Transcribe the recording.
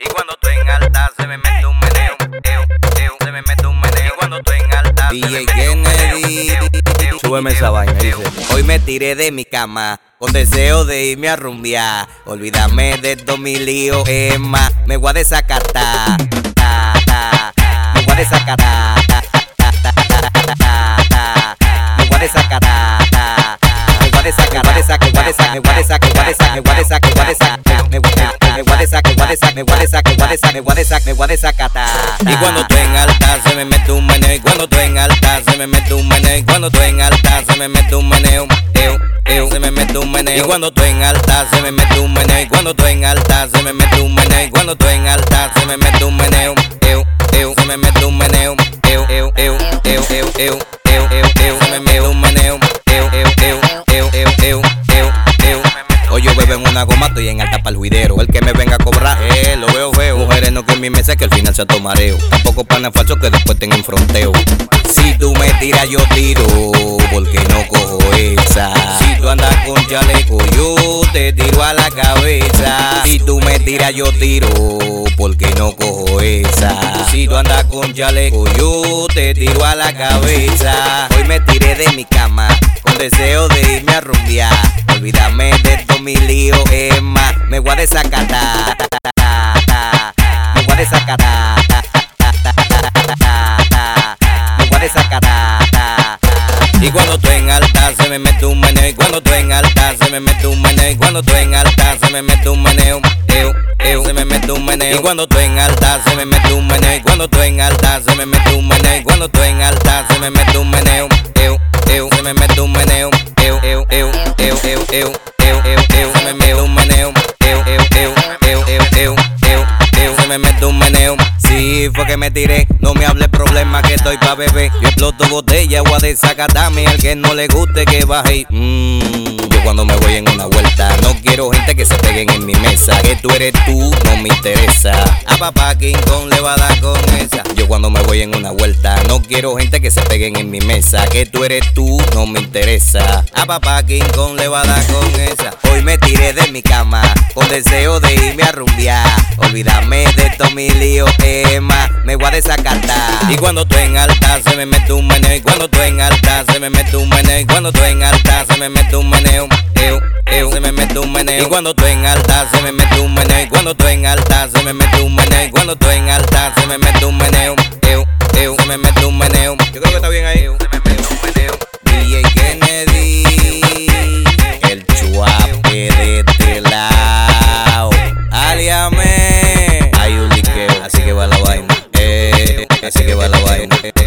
Y cuando estoy en alta se me mete un meneo, eo, eo, se me mete un meneo. Y cuando estoy en alta DJ. Súbeme esa vaina, dice. Hoy me tiré de mi cama con deseo de irme a rumbear. Olvídame de todos mis líos, es más, me voy a desacatar. Me voy a desacatar, me voy a desacatar, me voy a desacatar, me voy a desacatar, me voy a desacatar, me voy a desacatar, me voy a desacatar, me voy a desacatar. Y cuando estoy en alta se me mete un meneo y cuando estoy en alta se me mete un meneo y cuando estoy en alta se me mete un meneo. Eu, eu, se me mete un meneo y cuando estoy en alta se me mete un meneo cuando estoy en alta se me mete un cuando estoy en alta se me mete un me mete me. En una goma, estoy en alta pa'l juidero. El que me venga a cobrar, eh, lo veo feo. Mujeres no en mi mesa que al final se tomareo. Tampoco panes falsos que después tengan fronteo. Si tú me tiras, yo tiro, porque no cojo esa. Si tú andas con chaleco, yo te tiro a la cabeza. Si tú me tiras, yo tiro, porque no cojo esa. Si tú andas con chaleco, yo te tiro a la cabeza. Hoy me tiré de mi cama, con deseo de me voy a desacatar. Me voy a desacatar. Me voy a desacatar. Y cuando tú en alta se me mete un meneo. Y cuando tú en alta se me mete un meneo. Y cuando tú en alta se me mete un meneo. Eu, eu, se me mete un meneo. Y cuando tú en alta se me mete un meneo. Y cuando tú en alta se me mete un meneo. Y cuando tú en alta se me mete un meneo. Eu, eu, se me mete un meneo. Eu, eu, eu, eu, eu, eu. Fue que me tiré, no me hable problema que estoy pa' beber. Yo exploto botella, agua de zacatame, al que no le guste que baje. Mmm, yo cuando me voy en una vuelta, no quiero gente que se peguen en mi mesa. Que tú eres tú, no me interesa. A papá King Kong le va a dar con esa. Yo cuando me voy en una vuelta, no quiero gente que se peguen en mi mesa. Que tú eres tú, no me interesa. A papá King Kong le va a dar con esa. Hoy me tiré de mi cama, con deseo de irme a rumbear. Olvídame de todos mis líos, es más, me voy a desacatar. Y cuando estoy en alta se me mete un meneo. Y cuando estoy en alta se me mete un meneo. Y cuando estoy en alta se me mete un meneo. Eu, eu, se me mete un meneo. Y cuando estoy en alta se me mete un meneo. Y cuando estoy en alta se me mete un meneo. Y cuando estoy en alta así que va la vaina.